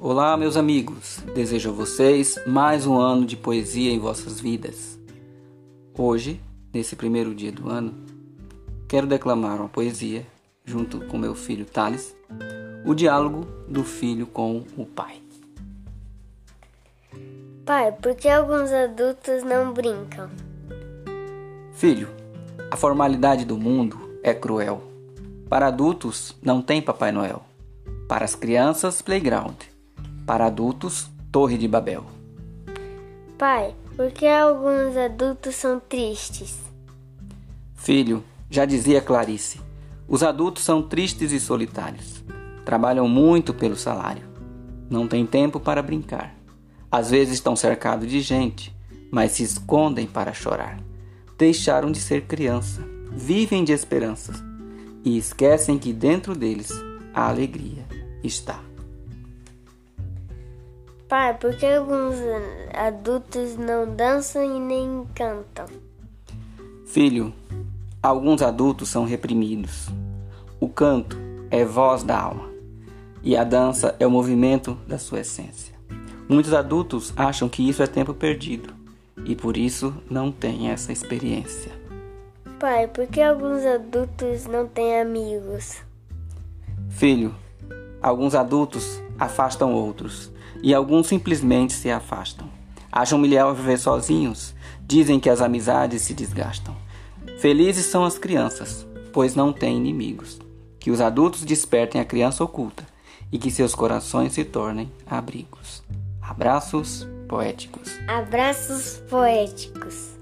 Olá, meus amigos. Desejo a vocês mais um ano de poesia em vossas vidas. Hoje, nesse primeiro dia do ano, quero declamar uma poesia junto com meu filho Thales, o diálogo do filho com o pai. Pai, por que alguns adultos não brincam? Filho, a formalidade do mundo é cruel. Para adultos, não tem Papai Noel. Para as crianças, playground. Para adultos, Torre de Babel. Pai, por que alguns adultos são tristes? Filho, já dizia Clarice, os adultos são tristes e solitários. Trabalham muito pelo salário. Não têm tempo para brincar. Às vezes estão cercados de gente, mas se escondem para chorar. Deixaram de ser criança, vivem de esperanças e esquecem que dentro deles a alegria está. Pai, por que alguns adultos não dançam e nem cantam? Filho, alguns adultos são reprimidos. O canto é voz da alma e a dança é o movimento da sua essência. Muitos adultos acham que isso é tempo perdido e por isso não têm essa experiência. Pai, por que alguns adultos não têm amigos? Filho, alguns adultos afastam outros e alguns simplesmente se afastam. Acham melhor viver sozinhos, dizem que as amizades se desgastam. Felizes são as crianças, pois não têm inimigos. Que os adultos despertem a criança oculta e que seus corações se tornem abrigos. Abraços poéticos. Abraços poéticos.